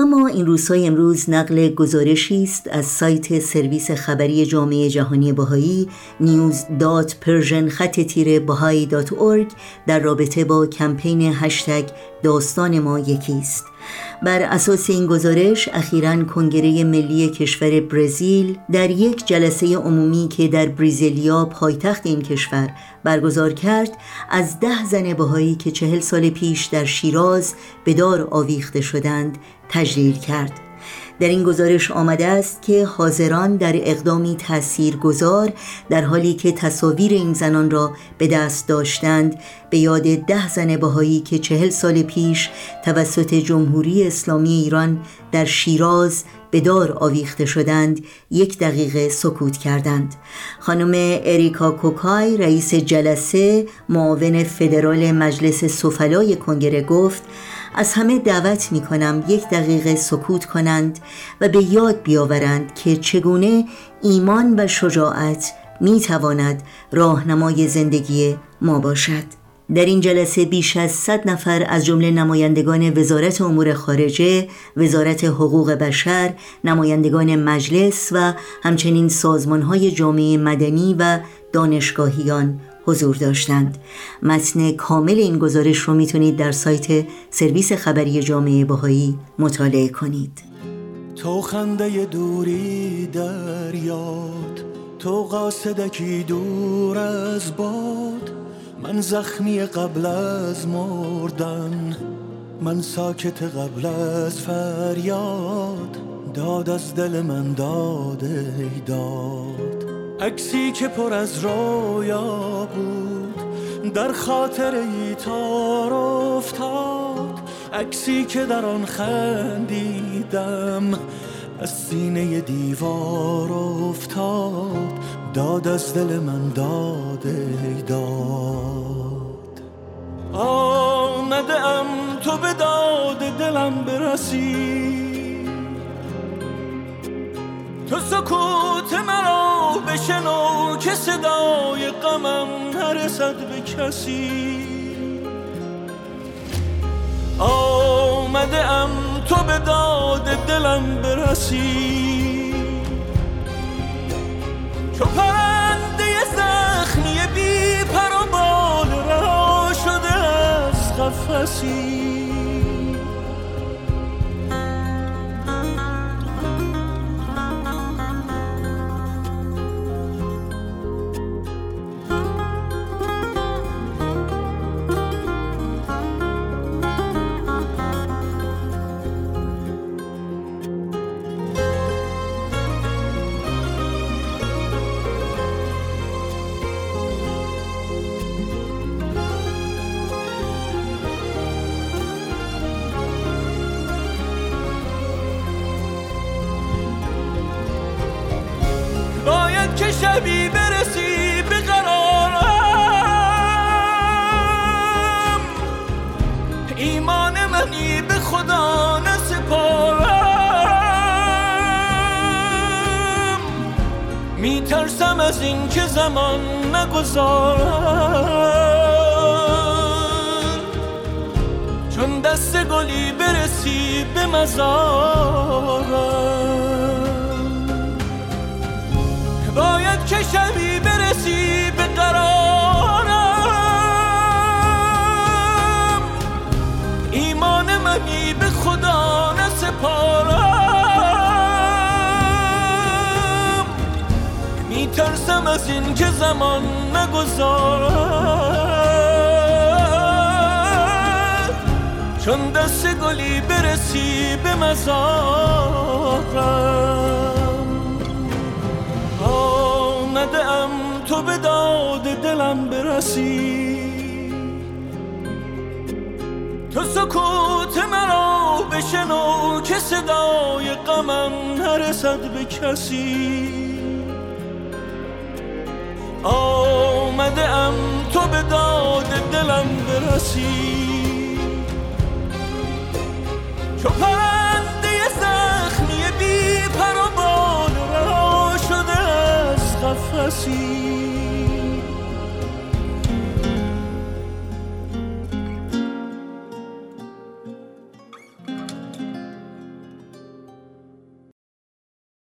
و ما این روزهای امروز نقل گزارشی است از سایت سرویس خبری جامعه جهانی بهایی news.persian خط تیره در رابطه با کمپین هشتگ داستان ما یکی است. بر اساس این گزارش اخیرا کنگره ملی کشور برزیل در یک جلسه عمومی که در بریزیلیا پایتخت این کشور برگزار کرد از ده زن بهایی که چهل سال پیش در شیراز به دار آویخته شدند تجلیل کرد. در این گزارش آمده است که حاضران در اقدامی تأثیر گذار در حالی که تصاویر این زنان را به دست داشتند به یاد ده زن بهایی که چهل سال پیش توسط جمهوری اسلامی ایران در شیراز به دار آویخته شدند یک دقیقه سکوت کردند. خانم اریکا کوکای رئیس جلسه معاون فدرال مجلس سفلای کنگره گفت از همه دعوت می کنم یک دقیقه سکوت کنند و به یاد بیاورند که چگونه ایمان و شجاعت می تواند راهنمای زندگی ما باشد. در این جلسه بیش از 100 نفر از جمله نمایندگان وزارت امور خارجه، وزارت حقوق بشر، نمایندگان مجلس و همچنین سازمانهای جامعه مدنی و دانشگاهیان حضور داشتند. متن کامل این گزارش رو می‌تونید در سایت سرویس خبری جامعه باهایی مطالعه کنید. تو خنده دوری در یاد تو قاصدکی دور از باد. من زخمی قبل از مردن من ساکت قبل از فریاد. داد از دل من داده داد. عکسی که پر از رویا در خاطر ای تار افتاد عکسی که در آن خندیدم از سینه دیوار افتاد داد از دل من داده داد. آمده ام تو به داد دلم برسی. تو سکوت مرا بشنو. که صدای غمم نرسد به کسی. آمده ام تو به داد دلم برسی. چو پرنده زخمی بی پر و بال رها شده از قفسی. که شبی برسی به قرارم. ایمان منی به خدا نسپارم. میترسم از این که زمان نگذارم. چون دست گلی برسی به مزارم. که شبی برسی به قرارم. ایمان منی به خدا نسپارم. میترسم از این که زمان نگذارد چون دست گلی برسی به مزارم برسی تو سکوت مرا بشنو که صدای غمم نرسد به کسی. آمده ام تو به داد دلم برسی. چو پرنده زخمی بی پر و بال رها شده از قفسی.